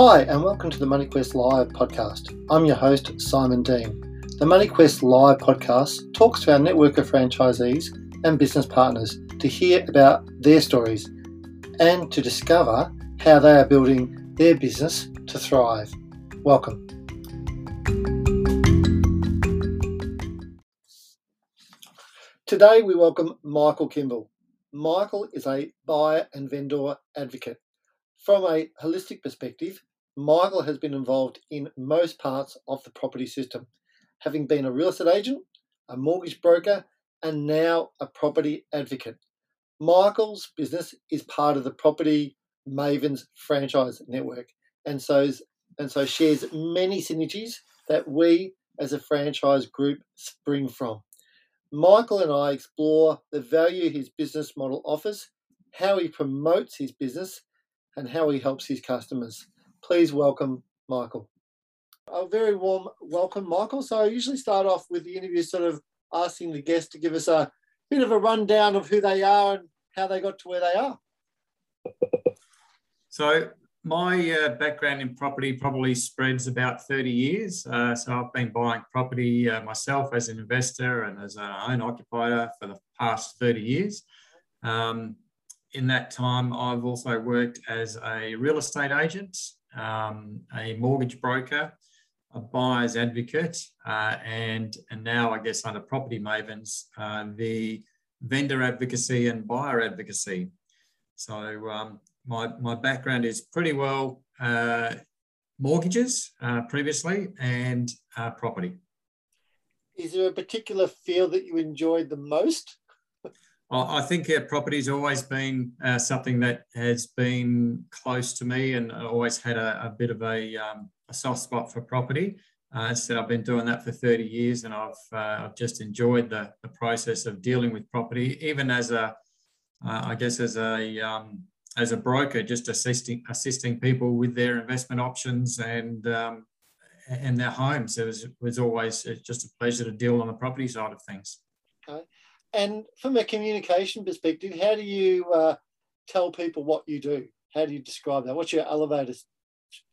Hi, and welcome to the MoneyQuest Live podcast. I'm your host, Simon Dean. The MoneyQuest Live podcast talks to our network of franchisees and business partners to hear about their stories and to discover how they are building their business to thrive. Welcome. Today we welcome Michael Kimbel. Michael is a buyer and vendor advocate. From a holistic perspective, Michael has been involved in most parts of the property system, having been a real estate agent, a mortgage broker, and now a property advocate. Michael's business is part of the Property Mavens franchise network, and so and so shares many synergies that we as a franchise group spring from. Michael and I explore the value his business model offers, how he promotes his business, and how he helps his customers. Please welcome Michael. A very warm welcome, Michael. So I usually start off with the interview sort of asking the guest to give us a bit of a rundown of who they are and how they got to where they are. So my uh, background in property probably spreads about 30 years. Uh, so I've been buying property uh, myself as an investor and as an owner occupier for the past 30 years. Um, in that time, I've also worked as a real estate agent, um, a mortgage broker, a buyer's advocate, uh, and, and now I guess under Property Mavens, uh, the vendor advocacy and buyer advocacy. So um, my, my background is pretty well uh, mortgages uh, previously and uh, property. Is there a particular field that you enjoyed the most? I think uh, property's always been uh, something that has been close to me and always had a, a bit of a, um, a, soft spot for property. Uh, so I've been doing that for 30 years and I've, uh, I've just enjoyed the, the process of dealing with property, even as a, uh, I guess as a, um, as a broker, just assisting assisting people with their investment options and um, and their homes. It was, it was always uh, just a pleasure to deal on the property side of things. Okay. And from a communication perspective, how do you uh, tell people what you do? How do you describe that? What's your elevator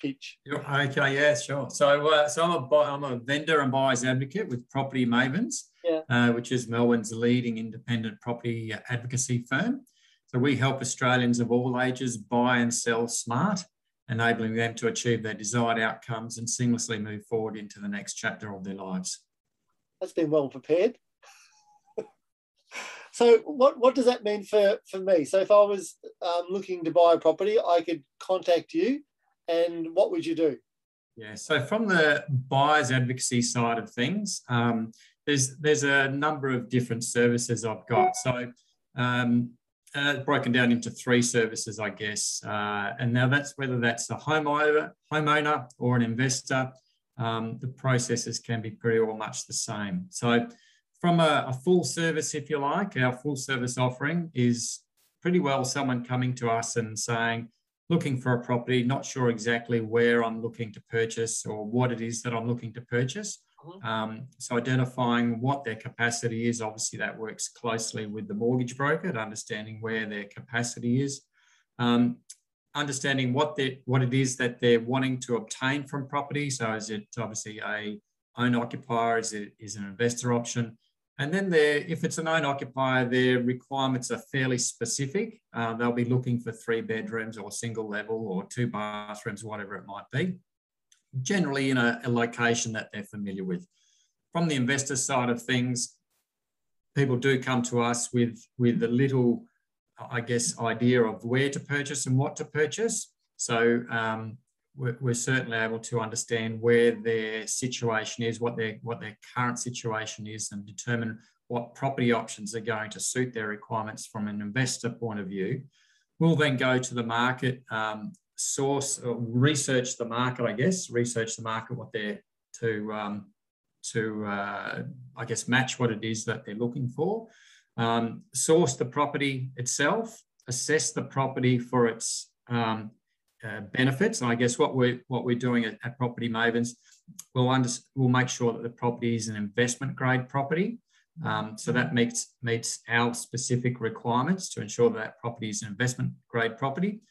pitch? Okay, yeah, sure. So, uh, so I'm a I'm a vendor and buyers advocate with Property Mavens, yeah. uh, which is Melbourne's leading independent property advocacy firm. So we help Australians of all ages buy and sell smart, enabling them to achieve their desired outcomes and seamlessly move forward into the next chapter of their lives. That's been well prepared. So what, what does that mean for, for me? So if I was um, looking to buy a property, I could contact you and what would you do? Yeah, so from the buyer's advocacy side of things, um, there's there's a number of different services I've got. So um, uh, broken down into three services, I guess. Uh, and now that's whether that's a homeowner, homeowner or an investor. Um, the processes can be pretty or much the same. So, from a, a, full service, if you like, our full service offering is pretty well someone coming to us and saying, looking for a property, not sure exactly where I'm looking to purchase or what it is that I'm looking to purchase. Mm-hmm. Um, so identifying what their capacity is, obviously that works closely with the mortgage broker to understanding where their capacity is. Um, understanding what they what it is that they're wanting to obtain from property. So is it obviously a own occupier? Is it is an investor option? And then there, if it's an own occupier, their requirements are fairly specific. Uh, they'll be looking for three bedrooms or single level or two bathrooms, whatever it might be generally in a, a location that they're familiar with. From the investor side of things, people do come to us with, with a little, I guess, idea of where to purchase and what to purchase. So um, we're, we're, certainly able to understand where their situation is, what their what their current situation is, and determine what property options are going to suit their requirements from an investor point of view. We'll then go to the market um, source or research the market, I guess, research the market, what they're to um, to uh, I guess match what it is that they're looking for. Um, source the property itself, assess the property for its um, uh, benefits, and I guess what we're what we're doing at, at Property Mavens, we'll under, we'll make sure that the property is an investment grade property. Um, so that meets meets our specific requirements to ensure that, that property is an investment grade property.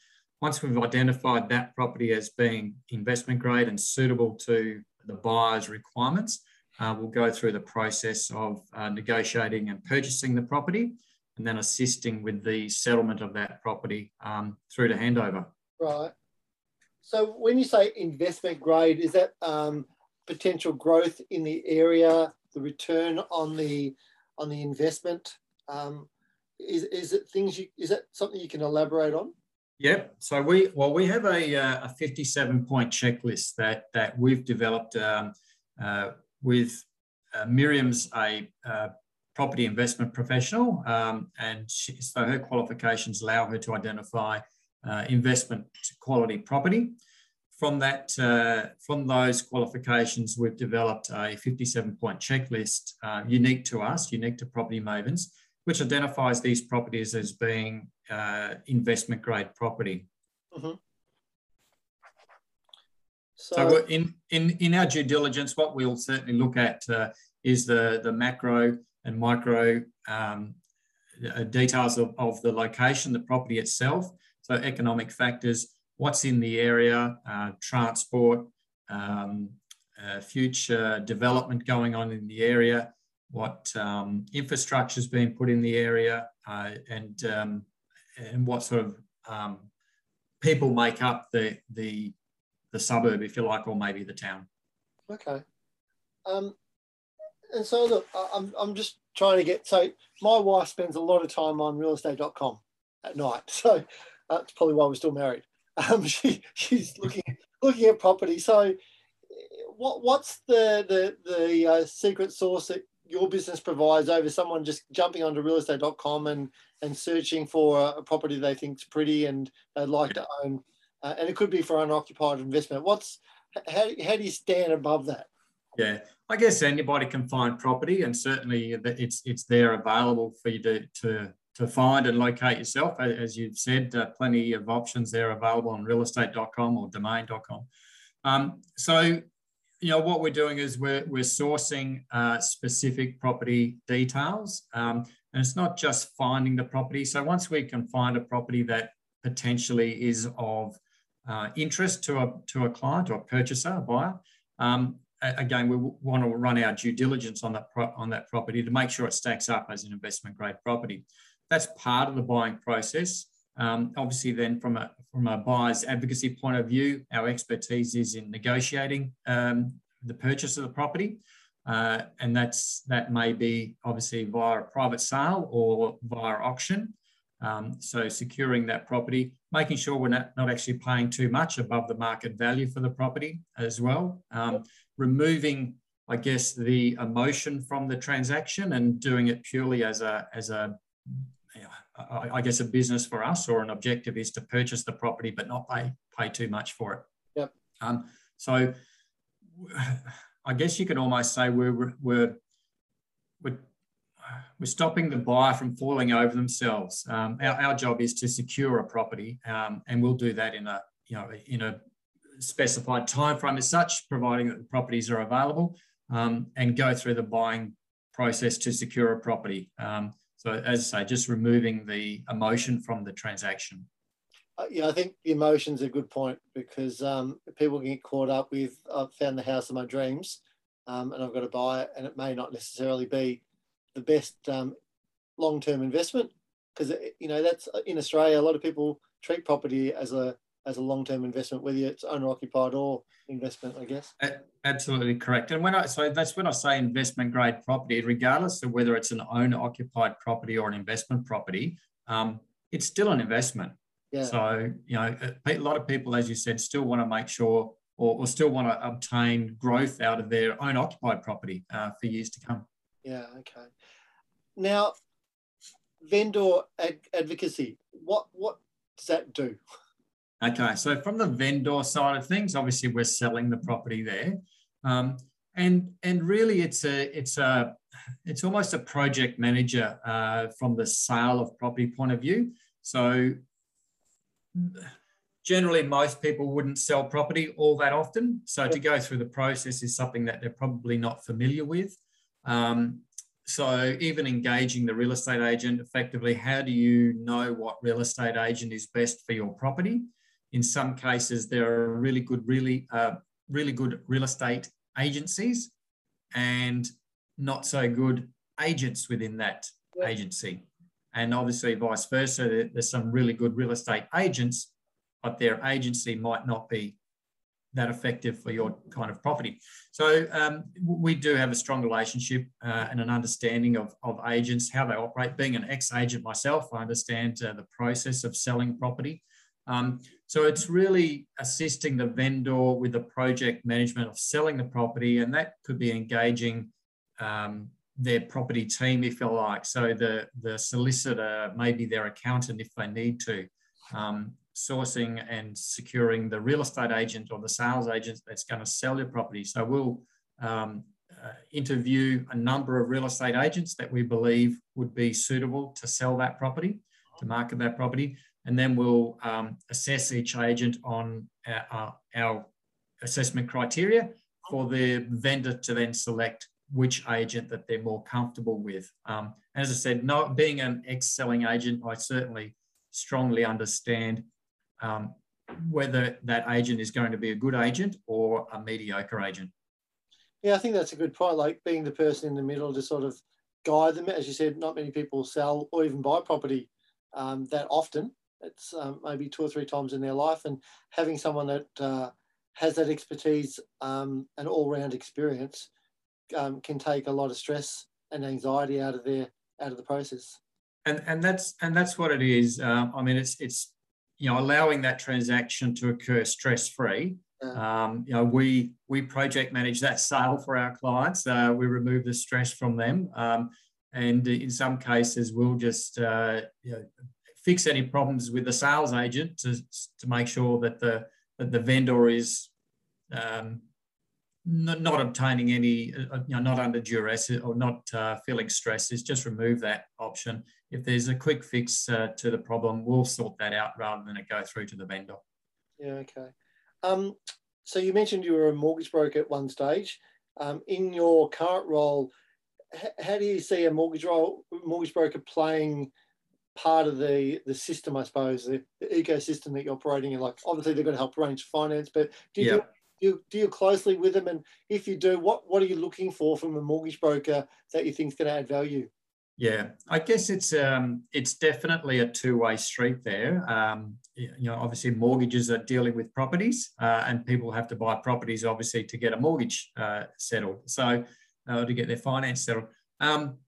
once we've identified that property as being investment grade and suitable to the buyer's requirements, uh, we'll go through the process of uh, negotiating and purchasing the property and then assisting with the settlement of that property um, through to handover. Right. So when you say investment grade, is that um, potential growth in the area, the return on the on the investment? Um, is, is it things you is that something you can elaborate on? Yep. So we well we have a, uh, a 57 point checklist that that we've developed um, uh, with uh, Miriam's a uh, property investment professional, um, and she, so her qualifications allow her to identify uh, investment quality property. From that, uh, from those qualifications, we've developed a 57 point checklist unique to us, unique to Property Mavens, which identifies these properties as being uh, investment grade property. Mm-hmm. So, so, in, in, in our due diligence, what we'll certainly look at uh, is the, the macro and micro um, uh, details of, of the location, the property itself. So economic factors, what's in the area, uh, transport, um, uh, future development going on in the area, what um, infrastructure is being put in the area, uh, and um, and what sort of um, people make up the the the suburb, if you like, or maybe the town. Okay. Um, and so look, I'm I'm just trying to get. So my wife spends a lot of time on realestate.com at night. So that's probably why we're still married. Um, she she's looking looking at property. So what what's the the the uh, secret sauce that your business provides over someone just jumping onto realestate.com and and searching for a, a property they think's pretty and they'd like to own, uh, and it could be for unoccupied investment. What's how, how do you stand above that? Yeah, I guess anybody can find property, and certainly it's it's there available for you to to to find and locate yourself. As you've said, uh, plenty of options there available on realestate.com or domain.com. Um, so you know, what we're doing is we're, we're sourcing uh, specific property details. Um, and it's not just finding the property. So once we can find a property that potentially is of uh, interest to a, to a client or a purchaser, a buyer, um, again, we want to run our due diligence on that, on that property to make sure it stacks up as an investment grade property. That's part of the buying process. Um, obviously, then from a from a buyer's advocacy point of view, our expertise is in negotiating um, the purchase of the property, uh, and that's that may be obviously via a private sale or via auction. Um, so securing that property, making sure we're not, not actually paying too much above the market value for the property as well. Um, removing, I guess, the emotion from the transaction and doing it purely as a as a I guess a business for us or an objective is to purchase the property but not pay pay too much for it. Yep. Um, so I guess you could almost say we're we're we're, we're stopping the buyer from falling over themselves. Um, our, our job is to secure a property, um, and we'll do that in a you know in a specified time frame as such, providing that the properties are available, um, and go through the buying process to secure a property. Um, so as I say, just removing the emotion from the transaction. Uh, yeah, I think the emotion's a good point because um, people get caught up with I've found the house of my dreams um, and I've got to buy it, and it may not necessarily be the best um, long-term investment because you know that's uh, in Australia. A lot of people treat property as a as a long-term investment, whether it's owner-occupied or investment, I guess. Absolutely correct. And when I so that's when I say investment grade property, regardless of whether it's an owner-occupied property or an investment property, um, it's still an investment. Yeah. So you know, a lot of people, as you said, still want to make sure or, or still want to obtain growth out of their own occupied property uh, for years to come. Yeah. Okay. Now, vendor ad- advocacy. What what does that do? Okay, so from the vendor side of things, obviously we're selling the property there, um, and and really it's a it's a it's almost a project manager uh, from the sale of property point of view. So generally, most people wouldn't sell property all that often. So to go through the process is something that they're probably not familiar with. Um, so even engaging the real estate agent effectively, how do you know what real estate agent is best for your property? In some cases, there are really good, really, uh, really good real estate agencies and not so good agents within that agency. And obviously, vice versa, there's some really good real estate agents, but their agency might not be that effective for your kind of property. So um, we do have a strong relationship uh, and an understanding of, of agents, how they operate. Being an ex-agent myself, I understand uh, the process of selling property. Um, so it's really assisting the vendor with the project management of selling the property, and that could be engaging um, their property team, if you like. So the, the solicitor, maybe their accountant if they need to, um, sourcing and securing the real estate agent or the sales agent that's going to sell your property. So we'll um, uh, interview a number of real estate agents that we believe would be suitable to sell that property, to market that property. And then we'll um, assess each agent on our, our, our assessment criteria for the vendor to then select which agent that they're more comfortable with. Um, as I said, not being an ex-selling agent, I certainly strongly understand um, whether that agent is going to be a good agent or a mediocre agent. Yeah, I think that's a good point. Like being the person in the middle to sort of guide them. As you said, not many people sell or even buy property um, that often. It's um, maybe two or three times in their life, and having someone that uh, has that expertise um, and all-round experience um, can take a lot of stress and anxiety out of their out of the process. And and that's and that's what it is. Uh, I mean, it's it's you know allowing that transaction to occur stress free. Yeah. Um, you know, we we project manage that sale for our clients. Uh, we remove the stress from them, um, and in some cases, we'll just uh, you know, fix any problems with the sales agent to to make sure that the that the vendor is um, not, not obtaining any, uh, you know, not under duress or not uh, feeling stress is just remove that option. If there's a quick fix uh, to the problem, we'll sort that out rather than it go through to the vendor. Yeah, okay. Um, so you mentioned you were a mortgage broker at one stage. Um, in your current role, how do you see a mortgage role, mortgage broker playing part of the the system? I suppose the, the ecosystem that you're operating in. Like obviously they're going to help arrange finance, but do you yeah you deal closely with them? And if you do, what, what are you looking for from a mortgage broker that you think is going to add value? Yeah, I guess it's um, it's definitely a two way street there. Um, you know, obviously mortgages are dealing with properties, uh, and people have to buy properties obviously to get a mortgage uh, settled, so uh, to get their finance settled. Um,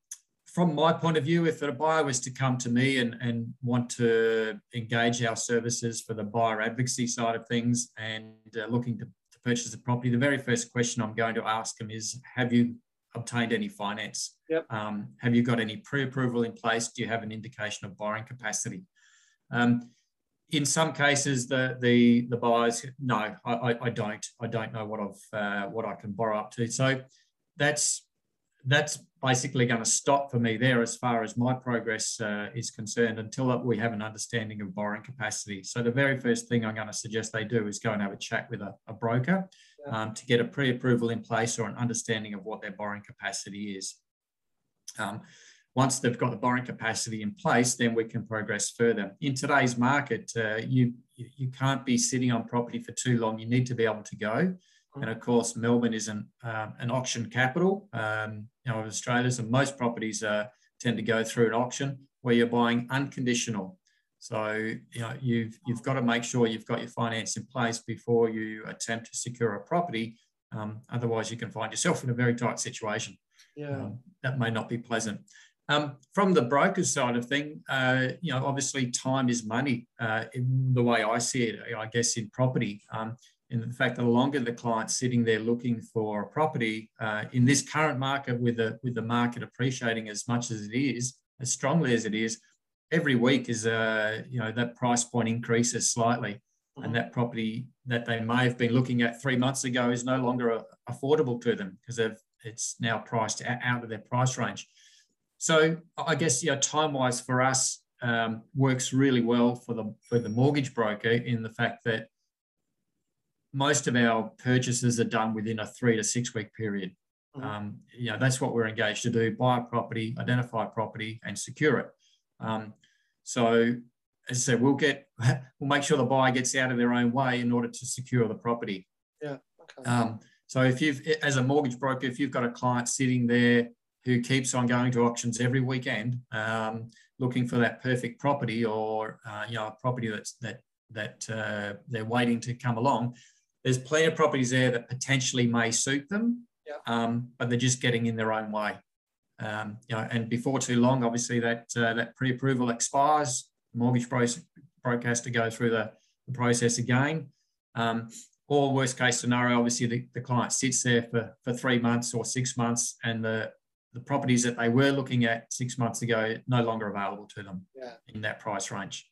from my point of view, if a buyer was to come to me and, and want to engage our services for the buyer advocacy side of things and uh, looking to purchase a property, the very first question I'm going to ask them is, have you obtained any finance? Yep. Um, have you got any pre-approval in place? Do you have an indication of borrowing capacity? Um, in some cases, the the the buyers, no, I, I, don't. I don't know what I've uh, what I can borrow up to. So that's that's basically going to stop for me there as far as my progress uh, is concerned until we have an understanding of borrowing capacity. So the very first thing I'm going to suggest they do is go and have a chat with a, a broker yeah. um, to get a pre-approval in place or an understanding of what their borrowing capacity is. Um, once they've got the borrowing capacity in place, then we can progress further. In today's market, uh, you you can't be sitting on property for too long. You need to be able to go. And of course, Melbourne is an, um, an auction capital um, you know, of Australia, so most properties uh, tend to go through an auction where you're buying unconditional. So you know you've you've got to make sure you've got your finance in place before you attempt to secure a property. Um, otherwise, you can find yourself in a very tight situation. Yeah, um, that may not be pleasant. Um, from the broker's side of thing, uh, you know, obviously time is money. Uh, the way I see it, I guess in property, um, in the fact that the longer the client's sitting there looking for a property uh, in this current market with the with the market appreciating as much as it is, as strongly as it is, every week is uh, you know that price point increases slightly, mm-hmm. and that property that they may have been looking at three months ago is no longer uh, affordable to them because it's now priced out of their price range. So I guess you know time wise for us um, works really well for the for the mortgage broker in the fact that most of our purchases are done within a three to six week period. Mm-hmm. Um, you know, that's what we're engaged to do: buy a property, identify a property, and secure it. Um, so, as I said, we'll get we'll make sure the buyer gets out of their own way in order to secure the property. Yeah. Okay. Um, so if you've, as a mortgage broker, if you've got a client sitting there who keeps on going to auctions every weekend, um, looking for that perfect property or uh, you know a property that's that that uh, they're waiting to come along, there's plenty of properties there that potentially may suit them, yeah. um, but they're just getting in their own way. Um, you know, and before too long, obviously that uh, that pre-approval expires. The mortgage broker has to go through the, the process again. Um, or worst case scenario, obviously the, the client sits there for, for three months or six months and the, the properties that they were looking at six months ago no longer available to them yeah. in that price range.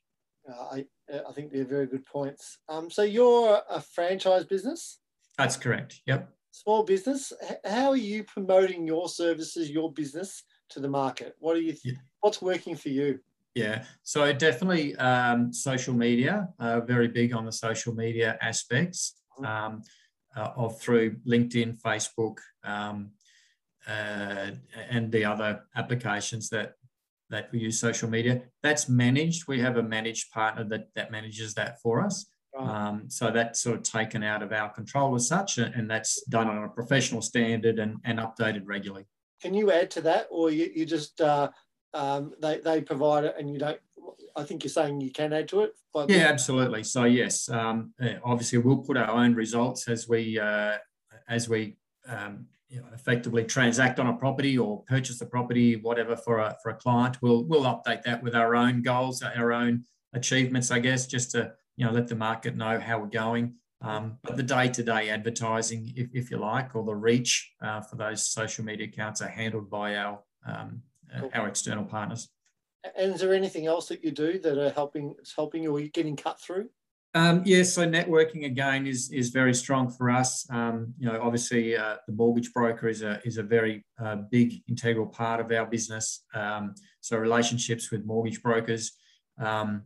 Uh, I, I think they're very good points. Um, so you're a franchise business? That's correct. Yep. Small business. How are you promoting your services, your business to the market? What are you? Th- yeah. What's working for you? Yeah, so definitely um, social media, uh, very big on the social media aspects mm-hmm. um, uh, of through LinkedIn, Facebook, um, uh, and the other applications that that we use social media. That's managed. We have a managed partner that that manages that for us. Um, so that's sort of taken out of our control as such, and that's done on a professional standard and, and updated regularly. Can you add to that, or you, you just uh, um, they, they provide it and you don't? I think you're saying you can add to it. yeah, absolutely. So yes, um, obviously we'll put our own results as we uh, as we um, you know, effectively transact on a property or purchase a property, whatever for a for a client. We'll we'll update that with our own goals, our own achievements, I guess, just to you know let the market know how we're going. Um, but the day-to-day advertising, if, if you like, or the reach uh, for those social media accounts are handled by our um, cool. our external partners. And is there anything else that you do that are helping helping you or you getting cut through? Um, yes, so networking again is is very strong for us. Um, you know, obviously uh, the mortgage broker is a is a very uh, big integral part of our business. Um, so relationships with mortgage brokers, um,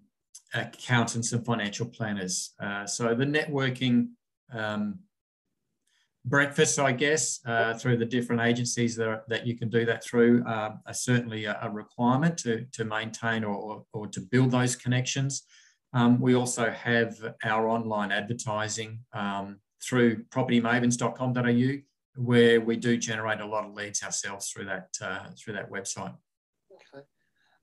accountants, and financial planners. Uh, so the networking um, breakfast, I guess, uh, through the different agencies that, are, that you can do that through uh, are certainly a, a, requirement to to maintain or, or to build those connections. Um, we also have our online advertising um, through propertymavens.com.au, where we do generate a lot of leads ourselves through that uh, through that website. Okay,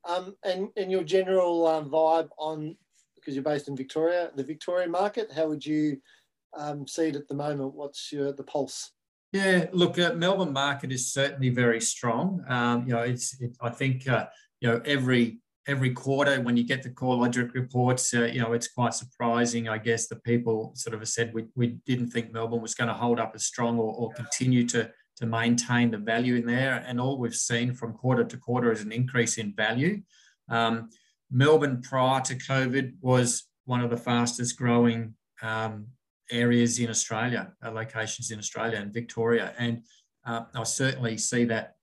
um, and and your general um, vibe on because you're based in Victoria, the Victorian market, how would you um, see it at the moment? What's your the pulse? Yeah, look, uh, Melbourne market is certainly very strong. Um, you know, it's it, I think uh, you know every every quarter when you get the core CoreLogic reports, uh, you know, it's quite surprising, I guess, that people sort of said we, we didn't think Melbourne was going to hold up as strong or, or continue to, to maintain the value in there. And all we've seen from quarter to quarter is an increase in value. Um, Melbourne prior to COVID was one of the fastest growing um, areas in Australia, uh, locations in Australia and Victoria. And uh, I certainly see that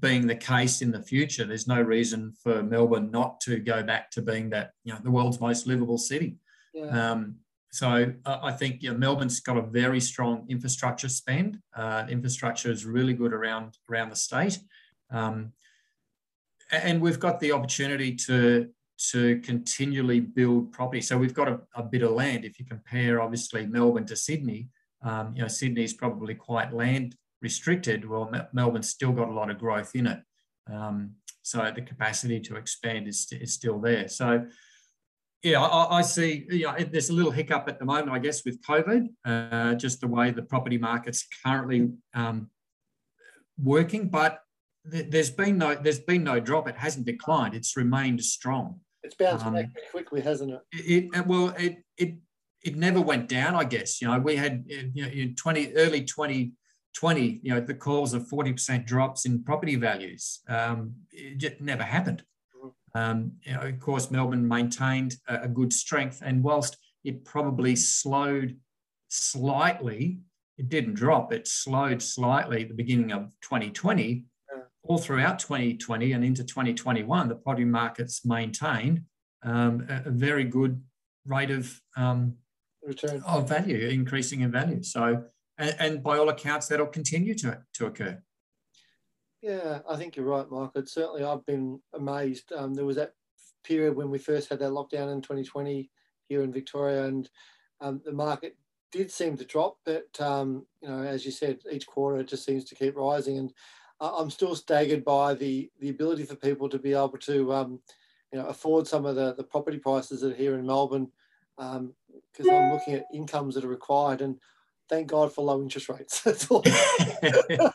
being the case in the future, there's no reason for Melbourne not to go back to being that, you know, the world's most livable city. Yeah. Um, so uh, I think you know, Melbourne's got a very strong infrastructure spend. Uh, infrastructure is really good around around the state, um, and we've got the opportunity to to continually build property. So we've got a, a bit of land. If you compare, obviously Melbourne to Sydney, um, you know Sydney is probably quite land restricted, well, Melbourne's still got a lot of growth in it. Um, so the capacity to expand is, is still there. So, yeah, I, I see, you know, there's a little hiccup at the moment, I guess, with COVID, uh, just the way the property market's currently um, working. But th- there's been no there's been no drop. It hasn't declined. It's remained strong. It's bounced um, back quickly, hasn't it? It, it well, it it it never went down. I guess you know we had you know in twenty early twenty 20, you know, the calls of 40% drops in property values. Um, it just never happened. Um, you know, of course, Melbourne maintained a, a, good strength, and whilst it probably slowed slightly, it didn't drop. It slowed slightly at the beginning of 2020. All throughout 2020 and into 2021, the property markets maintained um, a, a, very good rate of um, return of value, increasing in value. So and, and by all accounts, that'll continue to, to occur. Yeah, I think you're right, Mike. It certainly, I've been amazed. Um, there was that period when we first had that lockdown in 2020 here in Victoria, and um, the market did seem to drop, but um, you know, as you said, each quarter it just seems to keep rising, and I'm still staggered by the the ability for people to be able to um, you know afford some of the the property prices that are here in Melbourne, because um, I'm looking at incomes that are required, and thank God for low interest rates.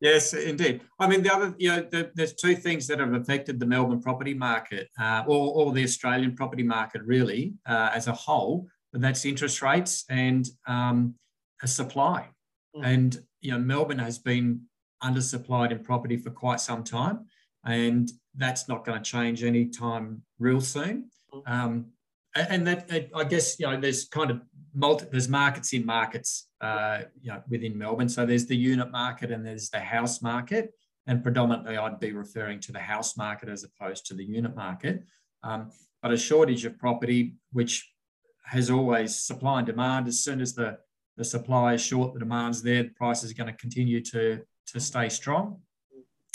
Yes, indeed. I mean, the other, you know, the, there's two things that have affected the Melbourne property market, uh, or, or the Australian property market, really, uh, as a whole but that's interest rates and um, a supply. Mm. And you know, Melbourne has been undersupplied in property for quite some time, and that's not going to change anytime real soon. Mm. Um, and that, I guess, you know, there's kind of multi, there's markets in markets, uh, you know, within Melbourne. So there's the unit market and there's the house market, and predominantly I'd be referring to the house market as opposed to the unit market. Um, but a shortage of property, which has always supply and demand. As soon as the, the supply is short, the demand's there, the price is going to continue to, to stay strong.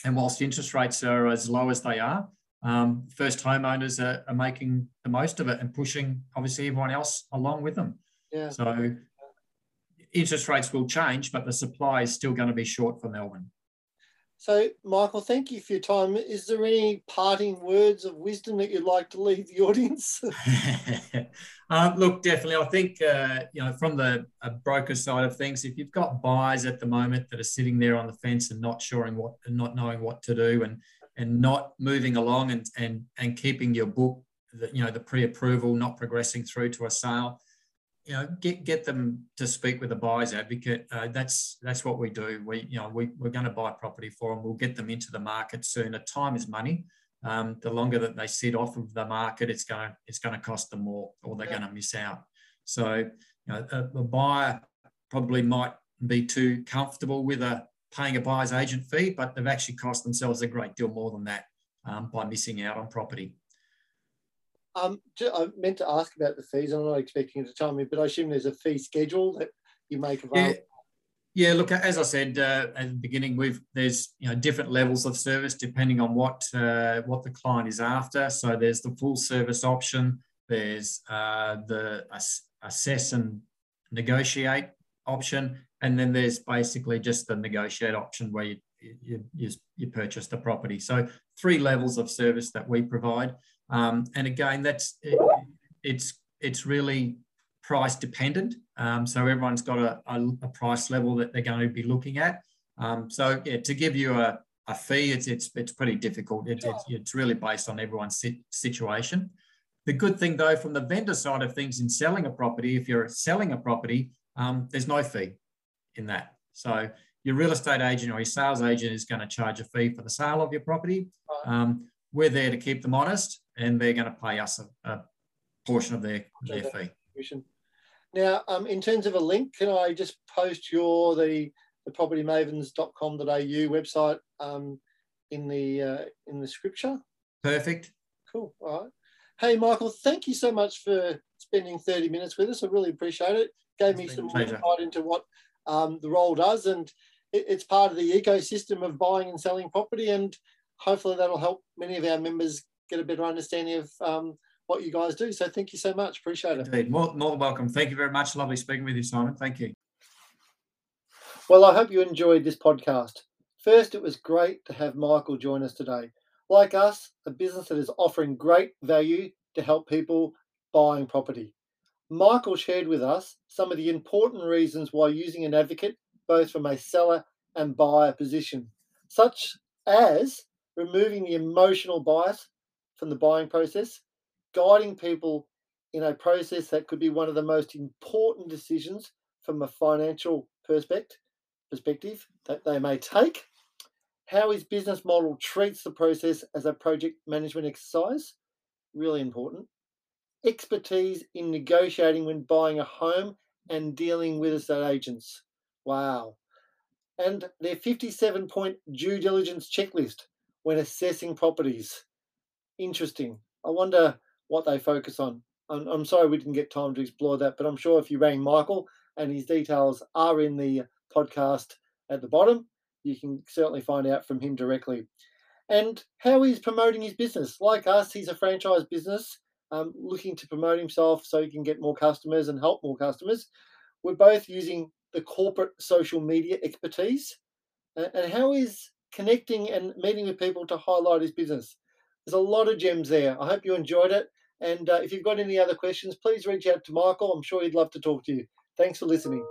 And whilst interest rates are as low as they are, um, first homeowners are, are, making the most of it and pushing obviously everyone else along with them. Yeah. So interest rates will change, but the supply is still going to be short for Melbourne. So, Michael, thank you for your time. Is there any parting words of wisdom that you'd like to leave the audience? um, look, definitely. I think uh, you know from the uh, broker side of things, if you've got buyers at the moment that are sitting there on the fence and not sure what, and not knowing what to do, and and not moving along and and and keeping your book, you know, the pre-approval, not progressing through to a sale you know, get get them to speak with a buyer's advocate. Uh, that's that's what we do. We you know we we're going to buy property for them. We'll get them into the market sooner. Time is money. Um, the longer that they sit off of the market, it's going to it's going to cost them more, or they're yeah. going to miss out. So you know, a, a, buyer probably might be too comfortable with a paying a buyer's agent fee, but they've actually cost themselves a great deal more than that um, by missing out on property. Um, I meant to ask about the fees. I'm not expecting you to tell me, but I assume there's a fee schedule that you make available. Yeah, yeah look, as I said uh, at the beginning, we've there's you know different levels of service depending on what uh, what the client is after. So there's the full service option. There's uh, the assess and negotiate option, and then there's basically just the negotiate option where you you, you, you purchase the property. So three levels of service that we provide. Um, and again, that's it, it's it's really price dependent. Um, so everyone's got a, a, a, price level that they're going to be looking at. Um, so yeah, to give you a, a fee, it's it's it's pretty difficult. It, it's, it's really based on everyone's situation. The good thing though, from the vendor side of things in selling a property, if you're selling a property, um, there's no fee in that. So your real estate agent or your sales agent is going to charge a fee for the sale of your property. Um, we're there to keep them honest and they're going to pay us a, a portion of their, their fee. Now, um, in terms of a link, can I just post your the the propertymavens.com.au website um, in the uh, in the scripture? Perfect. Cool. All right. Hey, Michael, thank you so much for spending 30 minutes with us. I really appreciate it. Gave it's me some insight into what um, the role does, and it, it's part of the ecosystem of buying and selling property. And hopefully, that'll help many of our members get a better understanding of um, what you guys do. So thank you so much. Appreciate it. Indeed. More, more welcome. Thank you very much. Lovely speaking with you, Simon. Thank you. Well, I hope you enjoyed this podcast. First, it was great to have Michael join us today. Like us, a business that is offering great value to help people buying property. Michael shared with us some of the important reasons why using an advocate, both from a seller and buyer position, such as removing the emotional bias from the buying process, guiding people in a process that could be one of the most important decisions from a financial perspective perspective that they may take, how his business model treats the process as a project management exercise, really important, expertise in negotiating when buying a home and dealing with estate agents. Wow. And their 57 point due diligence checklist when assessing properties interesting. I wonder what they focus on. I'm, I'm sorry we didn't get time to explore that, but I'm sure if you rang Michael and his details are in the podcast at the bottom, you can certainly find out from him directly. and how he's promoting his business. Like us, he's a franchise business um, looking to promote himself so he can get more customers and help more customers. We're both using the corporate social media expertise and how he's connecting and meeting with people to highlight his business. There's a lot of gems there. I hope you enjoyed it. And uh, if you've got any other questions, please reach out to Michael. I'm sure he'd love to talk to you. Thanks for listening.